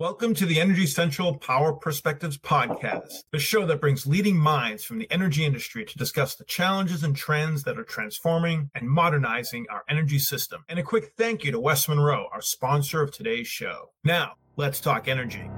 Welcome to the Energy Central Power Perspectives podcast, the show that brings leading minds from the energy industry to discuss the challenges and trends that are transforming and modernizing our energy system. And a quick thank you to West Monroe, our sponsor of today's show. Now, let's talk energy.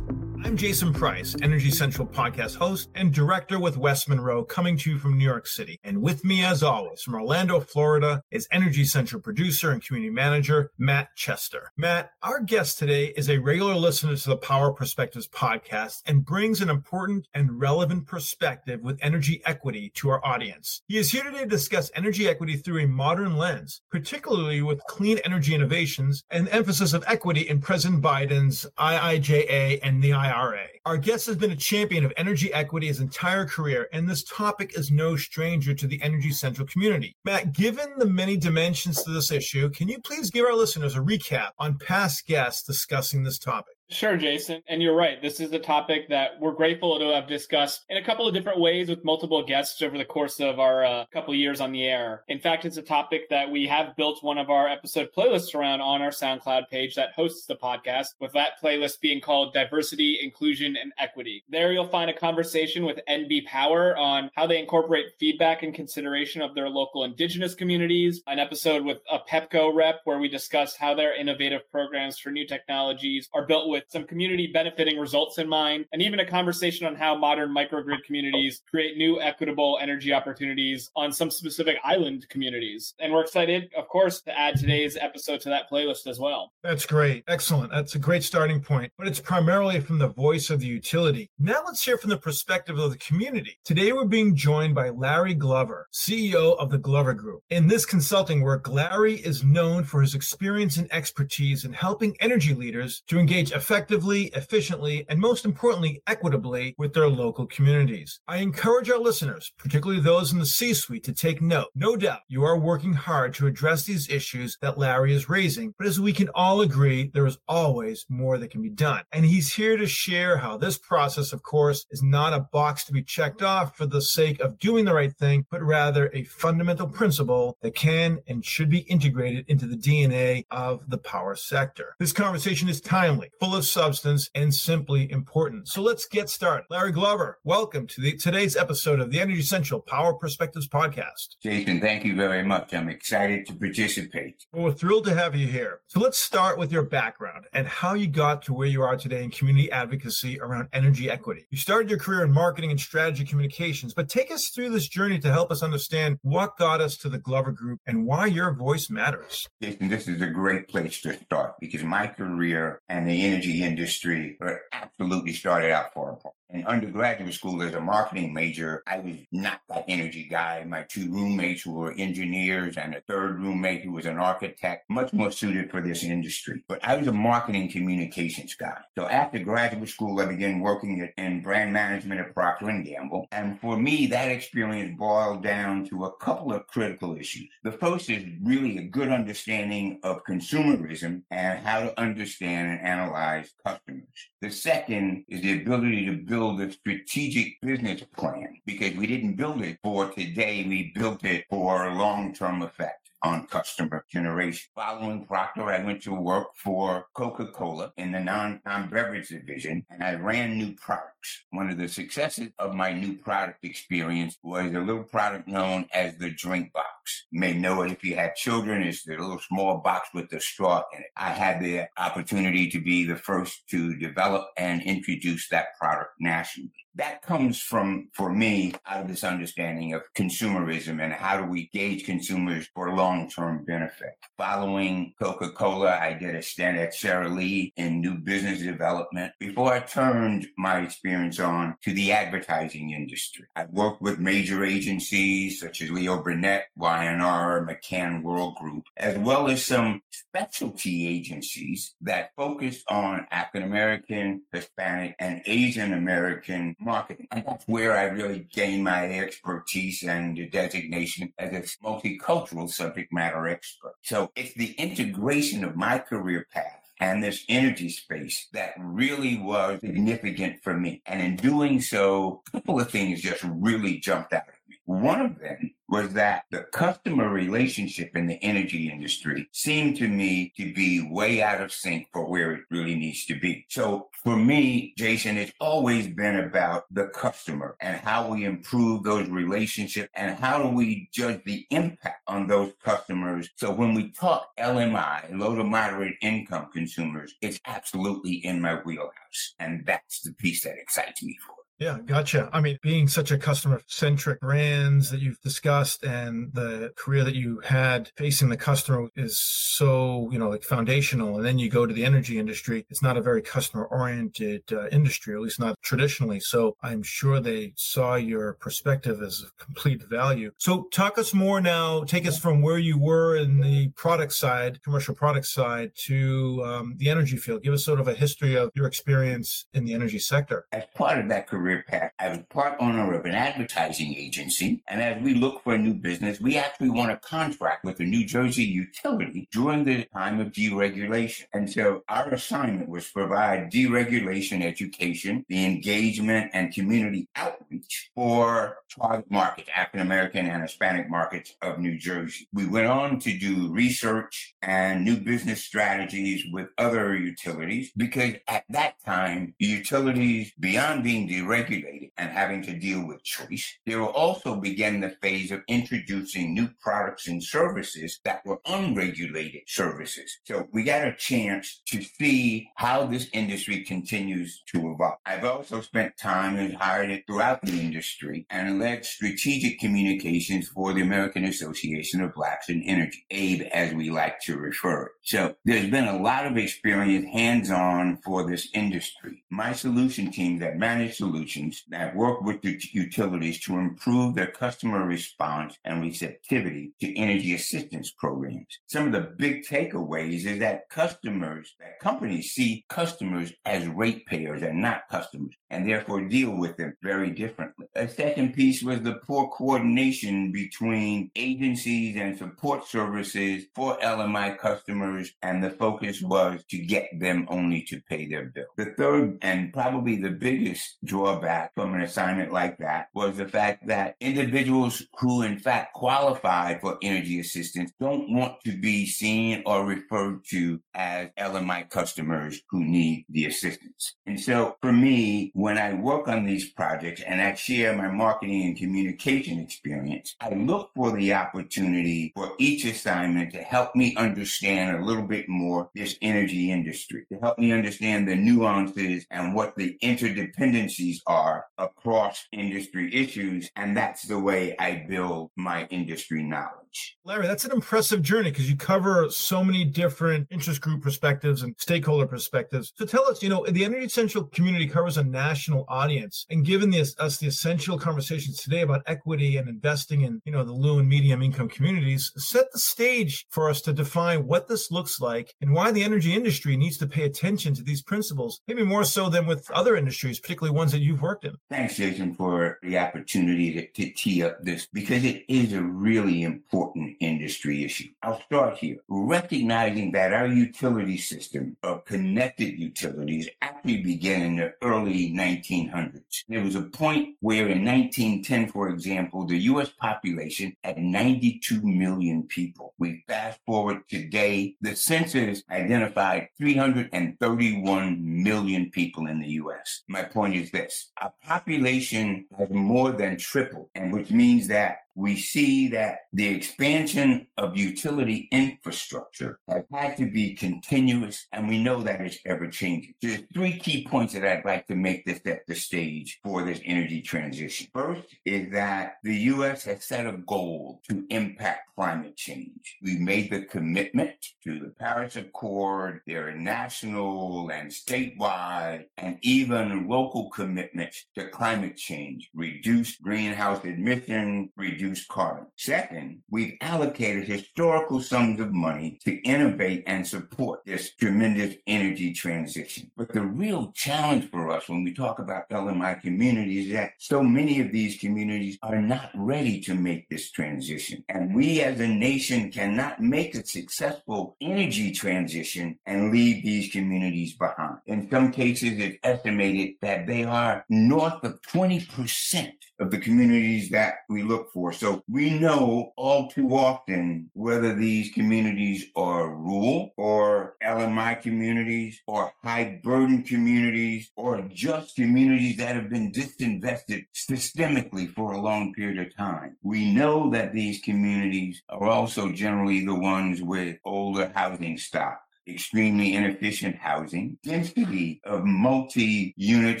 Jason Price, Energy Central podcast host and director with West Monroe, coming to you from New York City. And with me, as always, from Orlando, Florida, is Energy Central producer and community manager, Matt Chester. Matt, our guest today is a regular listener to the Power Perspectives podcast and brings an important and relevant perspective with energy equity to our audience. He is here today to discuss energy equity through a modern lens, particularly with clean energy innovations and emphasis of equity in President Biden's IIJA and the IRA. IRA. Our guest has been a champion of energy equity his entire career, and this topic is no stranger to the Energy Central community. Matt, given the many dimensions to this issue, can you please give our listeners a recap on past guests discussing this topic? Sure, Jason. And you're right. This is a topic that we're grateful to have discussed in a couple of different ways with multiple guests over the course of our uh, couple years on the air. In fact, it's a topic that we have built one of our episode playlists around on our SoundCloud page that hosts the podcast, with that playlist being called Diversity, Inclusion, and Equity. There you'll find a conversation with NB Power on how they incorporate feedback and consideration of their local indigenous communities, an episode with a PEPCO rep where we discuss how their innovative programs for new technologies are built with with some community benefiting results in mind, and even a conversation on how modern microgrid communities create new equitable energy opportunities on some specific island communities. And we're excited, of course, to add today's episode to that playlist as well. That's great. Excellent. That's a great starting point. But it's primarily from the voice of the utility. Now let's hear from the perspective of the community. Today we're being joined by Larry Glover, CEO of the Glover Group. In this consulting work, Larry is known for his experience and expertise in helping energy leaders to engage effectively effectively, efficiently, and most importantly, equitably with their local communities. I encourage our listeners, particularly those in the C suite, to take note. No doubt you are working hard to address these issues that Larry is raising, but as we can all agree, there is always more that can be done. And he's here to share how this process, of course, is not a box to be checked off for the sake of doing the right thing, but rather a fundamental principle that can and should be integrated into the DNA of the power sector. This conversation is timely, full of of substance and simply important. So let's get started. Larry Glover, welcome to the, today's episode of the Energy Central Power Perspectives podcast. Jason, thank you very much. I'm excited to participate. Well, we're thrilled to have you here. So let's start with your background and how you got to where you are today in community advocacy around energy equity. You started your career in marketing and strategy communications, but take us through this journey to help us understand what got us to the Glover Group and why your voice matters. Jason, this is a great place to start because my career and the energy energy industry were absolutely started out far apart in undergraduate school as a marketing major, I was not that energy guy. My two roommates who were engineers and a third roommate who was an architect, much more suited for this industry. But I was a marketing communications guy. So after graduate school, I began working in brand management at Procter & Gamble. And for me, that experience boiled down to a couple of critical issues. The first is really a good understanding of consumerism and how to understand and analyze customers. The second is the ability to build build a strategic business plan because we didn't build it for today. We built it for long term effect on customer generation. Following Procter, I went to work for Coca-Cola in the non-con beverage division and I ran new products. One of the successes of my new product experience was a little product known as the drink box. You may know it if you have children. It's the little small box with the straw in it. I had the opportunity to be the first to develop and introduce that product nationally that comes from, for me, out of this understanding of consumerism and how do we gauge consumers for long-term benefit. Following Coca-Cola, I did a stint at Sara Lee in new business development before I turned my experience on to the advertising industry. I worked with major agencies such as Leo Burnett, Y&R, McCann World Group, as well as some specialty agencies that focused on African American, Hispanic, and Asian American marketing. And that's where I really gained my expertise and the designation as a multicultural subject matter expert. So it's the integration of my career path and this energy space that really was significant for me. And in doing so, a couple of things just really jumped out at me. One of them was that the customer relationship in the energy industry seemed to me to be way out of sync for where it really needs to be. So for me, Jason, it's always been about the customer and how we improve those relationships and how do we judge the impact on those customers. So when we talk LMI, low to moderate income consumers, it's absolutely in my wheelhouse. And that's the piece that excites me for. Yeah, gotcha. I mean, being such a customer centric brands that you've discussed and the career that you had facing the customer is so, you know, like foundational. And then you go to the energy industry. It's not a very customer oriented uh, industry, at least not traditionally. So I'm sure they saw your perspective as a complete value. So talk us more now, take us from where you were in the product side, commercial product side to um, the energy field. Give us sort of a history of your experience in the energy sector. As part of that career, career path. I was part owner of an advertising agency, and as we look for a new business, we actually won a contract with a New Jersey utility during the time of deregulation. And so our assignment was to provide deregulation education, the engagement and community outreach for target markets, African American and Hispanic markets of New Jersey. We went on to do research and new business strategies with other utilities because at that time, utilities, beyond being deregulated, regulated and having to deal with choice, they will also begin the phase of introducing new products and services that were unregulated services. So we got a chance to see how this industry continues to evolve. I've also spent time and hired it throughout the industry and led strategic communications for the American Association of Blacks in Energy, ABE as we like to refer it. So there's been a lot of experience hands-on for this industry. My solution team that managed solutions solutions that work with the utilities to improve their customer response and receptivity to energy assistance programs. Some of the big takeaways is that customers, that companies see customers as ratepayers and not customers, and therefore deal with them very differently. A second piece was the poor coordination between agencies and support services for LMI customers, and the focus was to get them only to pay their bill. The third and probably the biggest back from an assignment like that was the fact that individuals who in fact qualified for energy assistance don't want to be seen or referred to as LMI customers who need the assistance. And so for me, when I work on these projects and I share my marketing and communication experience, I look for the opportunity for each assignment to help me understand a little bit more this energy industry, to help me understand the nuances and what the interdependencies are across industry issues. And that's the way I build my industry knowledge. Larry, that's an impressive journey because you cover so many different interest group perspectives and stakeholder perspectives. So tell us, you know, the Energy Central community covers a national audience. And given this, us the essential conversations today about equity and investing in, you know, the low and medium income communities, set the stage for us to define what this looks like and why the energy industry needs to pay attention to these principles, maybe more so than with other industries, particularly ones that you've worked in. Thanks, Jason, for the opportunity to, to tee up this because it is a really important industry issue. I'll start here. Recognizing that our utility system of connected utilities actually began in the early 1900s. There was a point where in 1910, for example, the U.S. population had 92 million people. We fast forward today, the census identified 331 million people in the U.S. My point is this. Our population has more than tripled, and which means that we see that the expansion of utility infrastructure has had to be continuous, and we know that it's ever changing. There's three key points that I'd like to make to set the stage for this energy transition. First is that the U.S. has set a goal to impact climate change. We've made the commitment to the Paris Accord. There are national and statewide and even local commitments to climate change, reduce greenhouse emissions, reduce reduce carbon. Second, we've allocated historical sums of money to innovate and support this tremendous energy transition. But the real challenge for us when we talk about LMI communities is that so many of these communities are not ready to make this transition. And we as a nation cannot make a successful energy transition and leave these communities behind. In some cases, it's estimated that they are north of 20% of the communities that we look for. So we know all too often whether these communities are rural or LMI communities or high burden communities or just communities that have been disinvested systemically for a long period of time. We know that these communities are also generally the ones with older housing stock extremely inefficient housing, density of multi-unit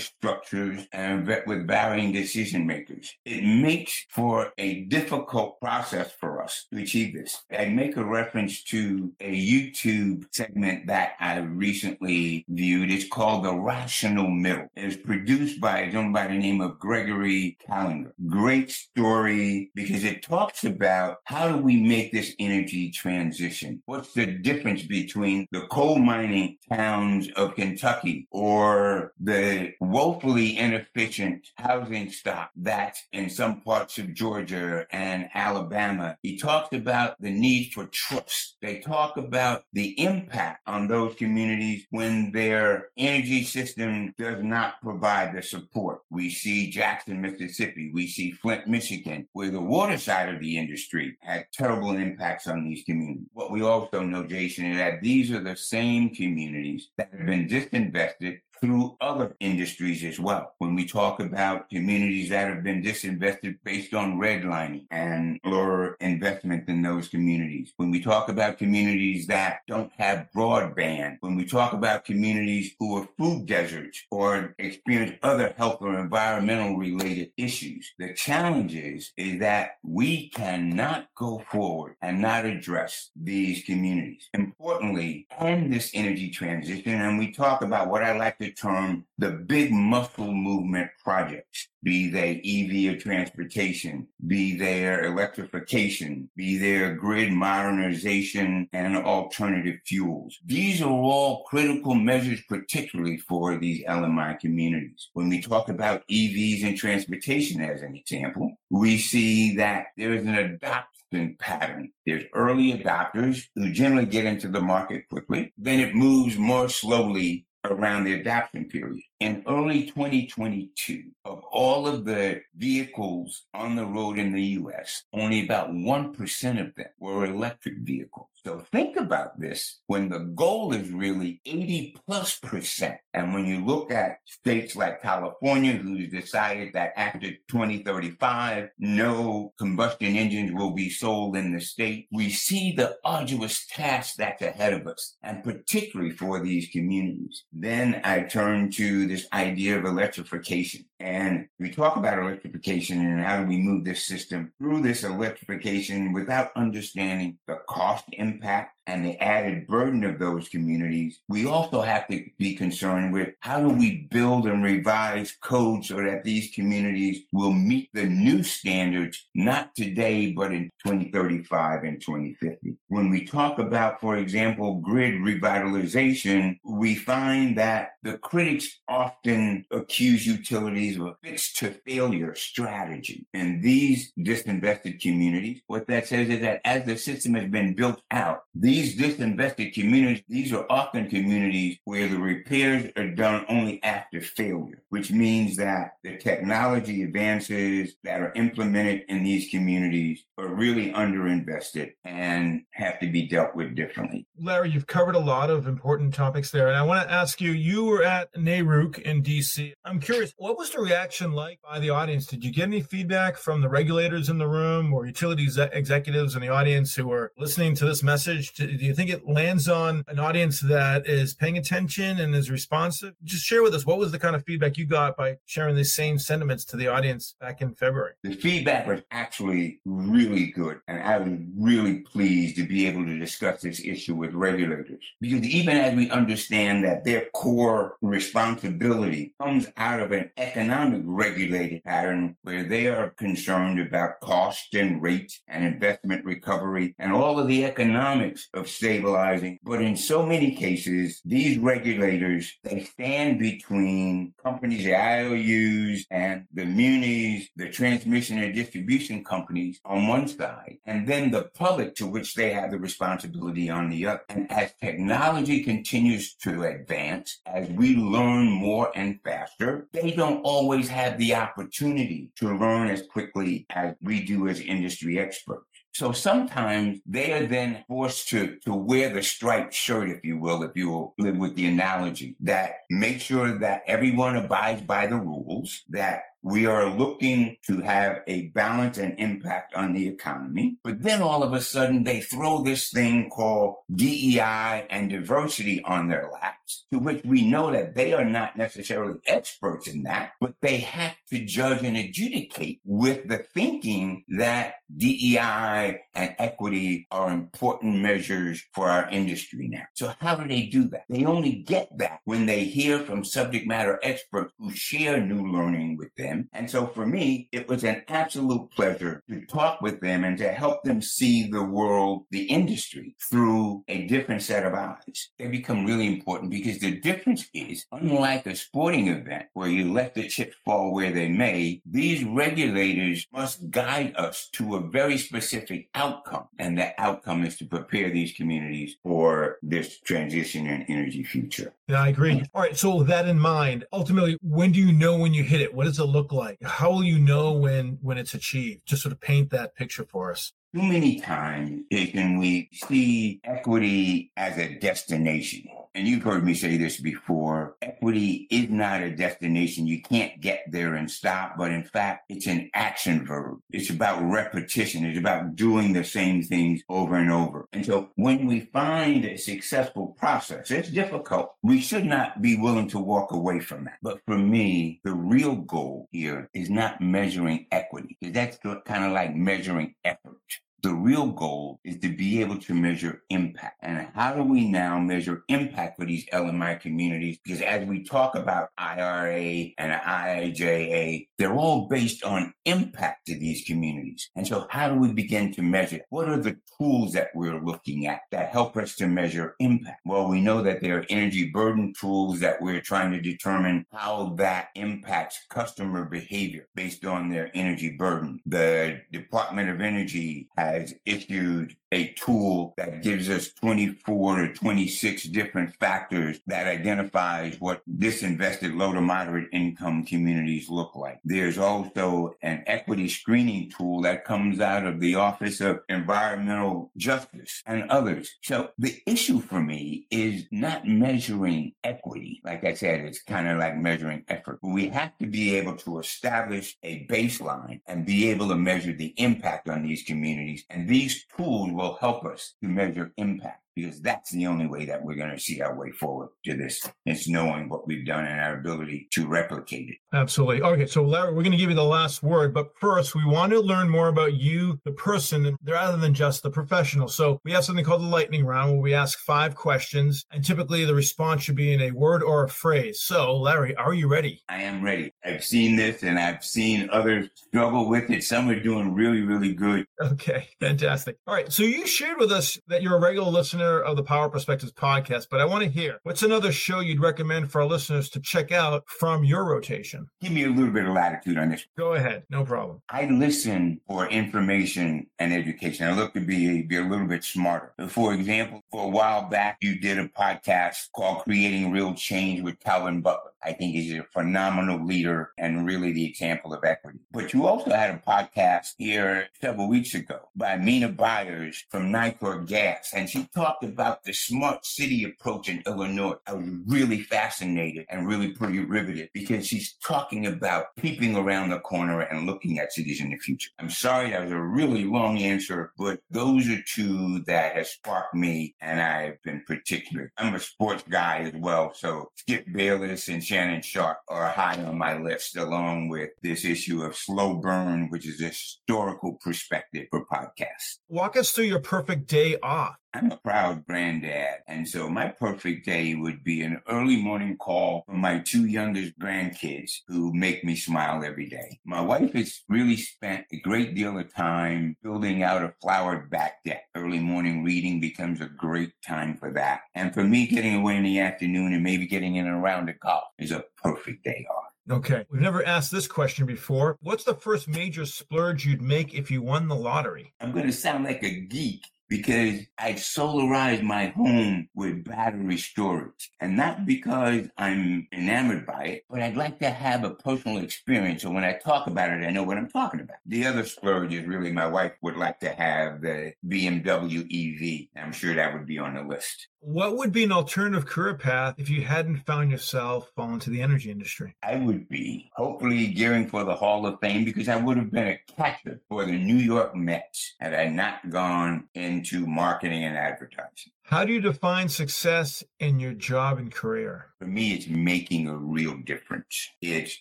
structures and with varying decision makers. It makes for a difficult process for us to achieve this. I make a reference to a YouTube segment that I recently viewed. It's called The Rational Middle. It's produced by a gentleman by the name of Gregory Kallenberg. Great story because it talks about how do we make this energy transition? What's the difference between the coal mining towns of Kentucky or the woefully inefficient housing stock that's in some parts of Georgia and Alabama. He talks about the need for trust. They talk about the impact on those communities when their energy system does not provide the support. We see Jackson, Mississippi. We see Flint, Michigan, where the water side of the industry had terrible impacts on these communities. What we also know, Jason, is that these are the same communities that have been disinvested through other industries as well. When we talk about communities that have been disinvested based on redlining and lower investment in those communities. When we talk about communities that don't have broadband. When we talk about communities who are food deserts or experience other health or environmental related issues. The challenge is, is that we cannot go forward and not address these communities. Importantly, and this energy transition, and we talk about what I like to term the big muscle movement projects, be they EV or transportation, be their electrification, be their grid modernization and alternative fuels. These are all critical measures, particularly for these LMI communities. When we talk about EVs and transportation as an example, we see that there is an adoption pattern. There's early adopters who generally get into the market quickly. Then it moves more slowly around the adoption period. In early 2022, of all of the vehicles on the road in the US, only about 1% of them were electric vehicles. So think about this when the goal is really 80 plus percent. And when you look at states like California, who's decided that after 2035, no combustion engines will be sold in the state, we see the arduous task that's ahead of us, and particularly for these communities. Then I turn to this idea of electrification. And we talk about electrification and how do we move this system through this electrification without understanding the cost impact and the added burden of those communities, we also have to be concerned with how do we build and revise codes so that these communities will meet the new standards, not today, but in 2035 and 2050. When we talk about, for example, grid revitalization, we find that the critics often accuse utilities of a fixed to failure strategy. In these disinvested communities, what that says is that as the system has been built out, these these disinvested communities, these are often communities where the repairs are done only after failure, which means that the technology advances that are implemented in these communities are really underinvested and have to be dealt with differently. Larry, you've covered a lot of important topics there. And I want to ask you, you were at NARUC in DC. I'm curious, what was the reaction like by the audience? Did you get any feedback from the regulators in the room or utilities executives in the audience who were listening to this message? Do you think it lands on an audience that is paying attention and is responsive? Just share with us what was the kind of feedback you got by sharing these same sentiments to the audience back in February? The feedback was actually really good. And I was really pleased to be able to discuss this issue with regulators. Because even as we understand that their core responsibility comes out of an economic economic regulated pattern where they are concerned about cost and rate and investment recovery and all of the economics of stabilizing. But in so many cases, these regulators, they stand between companies, the IOUs and the munis, the transmission and distribution companies on one side, and then the public to which they have the responsibility on the other. And as technology continues to advance, as we learn more and faster, they don't always have the opportunity to learn as quickly as we do as industry experts. So sometimes they are then forced to, to wear the striped shirt, if you will, if you will live with the analogy, that make sure that everyone abides by the rules, that we are looking to have a balance and impact on the economy. But then all of a sudden they throw this thing called DEI and diversity on their laps, to which we know that they are not necessarily experts in that, but they have to judge and adjudicate with the thinking that DEI and equity are important measures for our industry now. So how do they do that? They only get that when they hear from subject matter experts who share new learning with them them. And so for me, it was an absolute pleasure to talk with them and to help them see the world, the industry through a different set of eyes. They become really important because the difference is unlike a sporting event where you let the chips fall where they may, these regulators must guide us to a very specific outcome. And the outcome is to prepare these communities for this transition and energy future. Yeah, I agree. All right. So with that in mind, ultimately, when do you know when you hit it? What does it look like? How will you know when when it's achieved? Just sort of paint that picture for us. Too many times can we see equity as a destination and you've heard me say this before, equity is not a destination. You can't get there and stop, but in fact, it's an action verb. It's about repetition. It's about doing the same things over and over. And so when we find a successful process, it's difficult. We should not be willing to walk away from that. But for me, the real goal here is not measuring equity. That's kind of like measuring effort. The real goal is to be able to measure impact. And how do we now measure impact for these LMI communities? Because as we talk about IRA and IIJA, they're all based on impact to these communities. And so how do we begin to measure? What are the tools that we're looking at that help us to measure impact? Well, we know that there are energy burden tools that we're trying to determine how that impacts customer behavior based on their energy burden. The Department of Energy has has issued a tool that gives us 24 to 26 different factors that identifies what disinvested low to moderate income communities look like. There's also an equity screening tool that comes out of the Office of Environmental Justice and others. So the issue for me is not measuring equity. Like I said, it's kind of like measuring effort. We have to be able to establish a baseline and be able to measure the impact on these communities. And these tools will help us to measure impact because that's the only way that we're going to see our way forward to this. It's knowing what we've done and our ability to replicate it. Absolutely. Okay, so Larry, we're going to give you the last word, but first we want to learn more about you, the person, rather than just the professional. So we have something called the lightning round where we ask five questions, and typically the response should be in a word or a phrase. So, Larry, are you ready? I am ready. I've seen this and I've seen others struggle with it. Some are doing really, really good. Okay, fantastic. All right, so you shared with us that you're a regular listener listener of the Power Perspectives podcast, but I want to hear what's another show you'd recommend for our listeners to check out from your rotation? Give me a little bit of latitude on this. Go ahead, no problem. I listen for information and education. I look to be, be a little bit smarter. For example, for a while back, you did a podcast called Creating Real Change with Calvin Butler. I think he's a phenomenal leader and really the example of equity. But you also had a podcast here several weeks ago by Meena Beyers from Nicor Gas, and she talked about the smart city approach in Illinois. I was really fascinated and really pretty riveted because she's talking about peeping around the corner and looking at cities in the future. I'm sorry that was a really long answer, but those are two that have sparked me and I've been particular. I'm a sports guy as well, so Skip Bayless and Shannon Sharpe are high on my list, along with this issue of Slow Burn, which is a historical perspective for podcasts. Walk us through your perfect day off. I'm a proud granddad. And so my perfect day would be an early morning call from my two youngest grandkids who make me smile every day. My wife has really spent a great deal of time building out a flowered back deck. Early morning reading becomes a great time for that. And for me, getting away in the afternoon and maybe getting in and around the golf is a perfect day off. Okay. We've never asked this question before. What's the first major splurge you'd make if you won the lottery? I'm going to sound like a geek because I solarized my home with battery storage. And not mm-hmm. because I'm enamored by it, but I'd like to have a personal experience. So when I talk about it, I know what I'm talking about. The other splurge is really my wife would like to have the BMW EV. I'm sure that would be on the list. What would be an alternative career path if you hadn't found yourself fall into the energy industry? I would be hopefully gearing for the Hall of Fame because I would have been a catcher for the New York Mets had I not gone into marketing and advertising. How do you define success in your job and career? For me, it's making a real difference. It's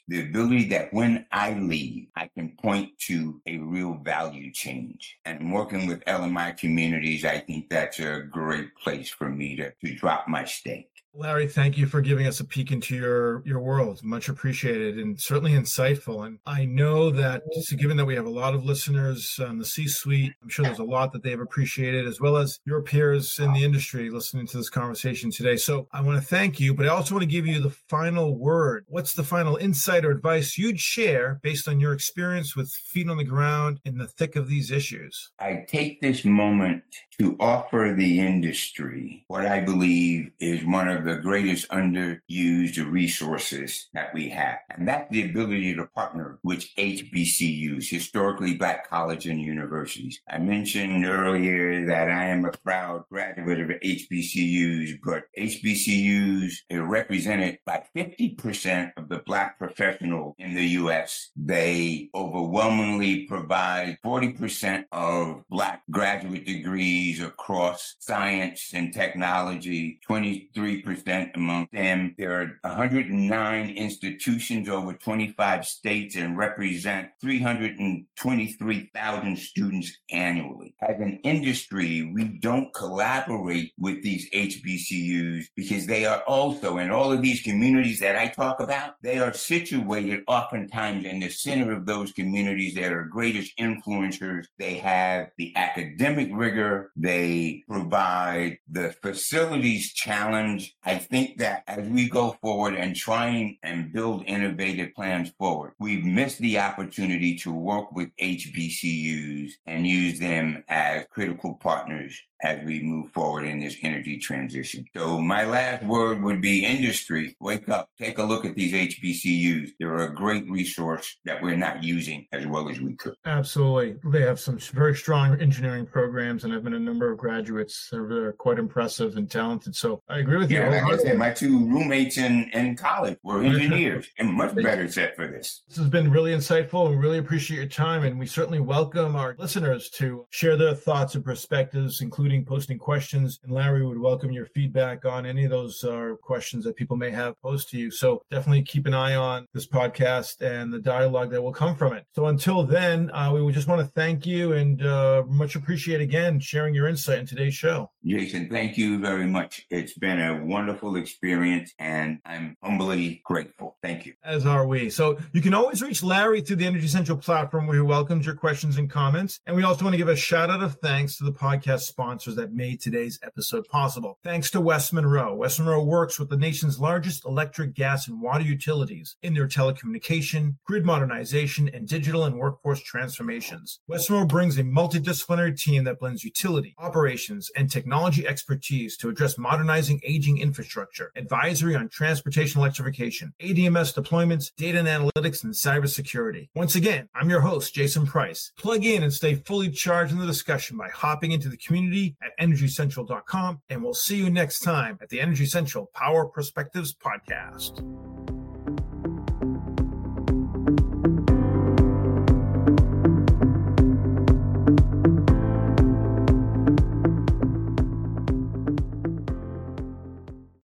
the ability that when I leave, I can point to a real value change. And working with LMI communities, I think that's a great place for me to, to drop my stake. Larry, thank you for giving us a peek into your your world. Much appreciated and certainly insightful. And I know that so given that we have a lot of listeners on the C-suite, I'm sure there's a lot that they've appreciated, as well as your peers in the industry listening to this conversation today. So I want to thank you, but I also want to give you the final word. What's the final insight or advice you'd share based on your experience with feet on the ground in the thick of these issues? I take this moment to offer the industry what I believe is one of the greatest underused resources that we have. And that's the ability to partner with HBCUs, historically black colleges and universities. I mentioned earlier that I am a proud graduate of HBCUs, but HBCUs are represented by 50% of the black professionals in the U.S. They overwhelmingly provide 40% of black graduate degrees across science and technology, 23% percent among them. There are 109 institutions over 25 states and represent 323,000 students annually. As an industry, we don't collaborate with these HBCUs because they are also in all of these communities that I talk about, they are situated oftentimes in the center of those communities that are greatest influencers. They have the academic rigor. They provide the facilities challenge I think that as we go forward and trying and build innovative plans forward, we've missed the opportunity to work with HBCUs and use them as critical partners as we move forward in this energy transition. So my last word would be industry, wake up, take a look at these HBCUs. They're a great resource that we're not using as well as we could. Absolutely. They have some very strong engineering programs and I've been a number of graduates. They're quite impressive and talented. So I agree with you. Yeah, like I said, my two roommates in, in college were engineers and much better set for this. This has been really insightful. We really appreciate your time and we certainly welcome our listeners to share their thoughts and perspectives, including including posting questions. And Larry would welcome your feedback on any of those uh, questions that people may have posed to you. So definitely keep an eye on this podcast and the dialogue that will come from it. So until then, uh, we would just want to thank you and uh, much appreciate again sharing your insight in today's show. Jason, thank you very much. It's been a wonderful experience and I'm humbly grateful. Thank you. As are we. So you can always reach Larry through the Energy Central platform where he welcomes your questions and comments. And we also want to give a shout out of thanks to the podcast sponsor sponsors that made today's episode possible. Thanks to West Monroe. West Monroe works with the nation's largest electric, gas, and water utilities in their telecommunication, grid modernization, and digital and workforce transformations. West Monroe brings a multidisciplinary team that blends utility, operations, and technology expertise to address modernizing aging infrastructure, advisory on transportation electrification, ADMS deployments, data and analytics, and cybersecurity. Once again, I'm your host, Jason Price. Plug in and stay fully charged in the discussion by hopping into the community at energycentral.com. And we'll see you next time at the Energy Central Power Perspectives Podcast.